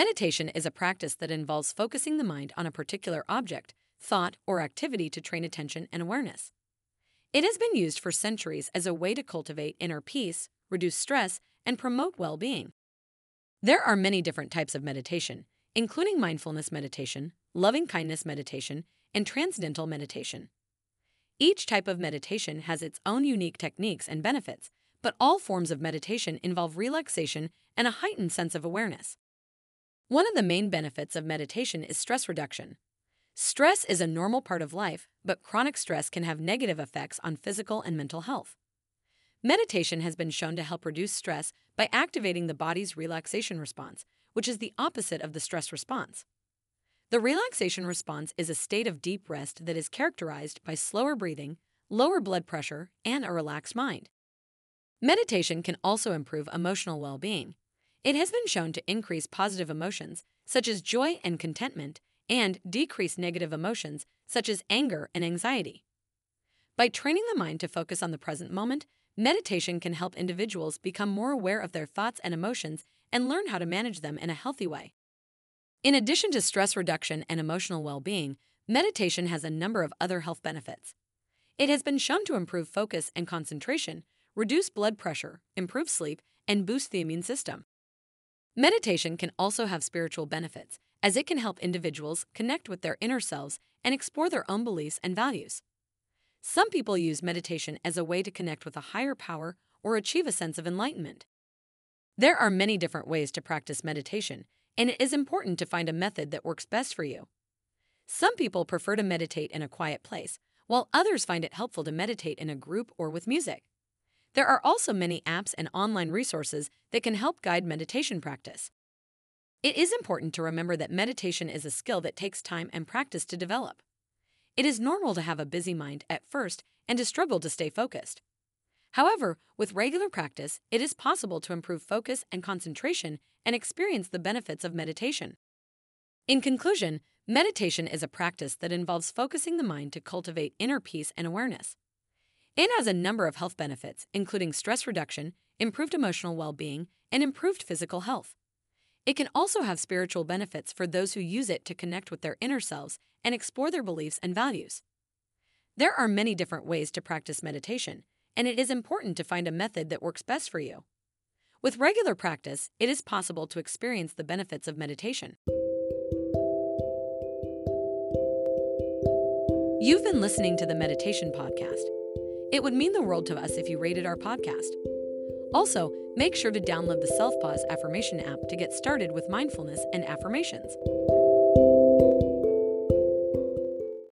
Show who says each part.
Speaker 1: Meditation is a practice that involves focusing the mind on a particular object, thought, or activity to train attention and awareness. It has been used for centuries as a way to cultivate inner peace, reduce stress, and promote well being. There are many different types of meditation, including mindfulness meditation, loving kindness meditation, and transcendental meditation. Each type of meditation has its own unique techniques and benefits, but all forms of meditation involve relaxation and a heightened sense of awareness. One of the main benefits of meditation is stress reduction. Stress is a normal part of life, but chronic stress can have negative effects on physical and mental health. Meditation has been shown to help reduce stress by activating the body's relaxation response, which is the opposite of the stress response. The relaxation response is a state of deep rest that is characterized by slower breathing, lower blood pressure, and a relaxed mind. Meditation can also improve emotional well being. It has been shown to increase positive emotions, such as joy and contentment, and decrease negative emotions, such as anger and anxiety. By training the mind to focus on the present moment, meditation can help individuals become more aware of their thoughts and emotions and learn how to manage them in a healthy way. In addition to stress reduction and emotional well being, meditation has a number of other health benefits. It has been shown to improve focus and concentration, reduce blood pressure, improve sleep, and boost the immune system. Meditation can also have spiritual benefits, as it can help individuals connect with their inner selves and explore their own beliefs and values. Some people use meditation as a way to connect with a higher power or achieve a sense of enlightenment. There are many different ways to practice meditation, and it is important to find a method that works best for you. Some people prefer to meditate in a quiet place, while others find it helpful to meditate in a group or with music. There are also many apps and online resources that can help guide meditation practice. It is important to remember that meditation is a skill that takes time and practice to develop. It is normal to have a busy mind at first and to struggle to stay focused. However, with regular practice, it is possible to improve focus and concentration and experience the benefits of meditation. In conclusion, meditation is a practice that involves focusing the mind to cultivate inner peace and awareness. It has a number of health benefits, including stress reduction, improved emotional well being, and improved physical health. It can also have spiritual benefits for those who use it to connect with their inner selves and explore their beliefs and values. There are many different ways to practice meditation, and it is important to find a method that works best for you. With regular practice, it is possible to experience the benefits of meditation. You've been listening to the Meditation Podcast. It would mean the world to us if you rated our podcast. Also, make sure to download the Selfpause affirmation app to get started with mindfulness and affirmations.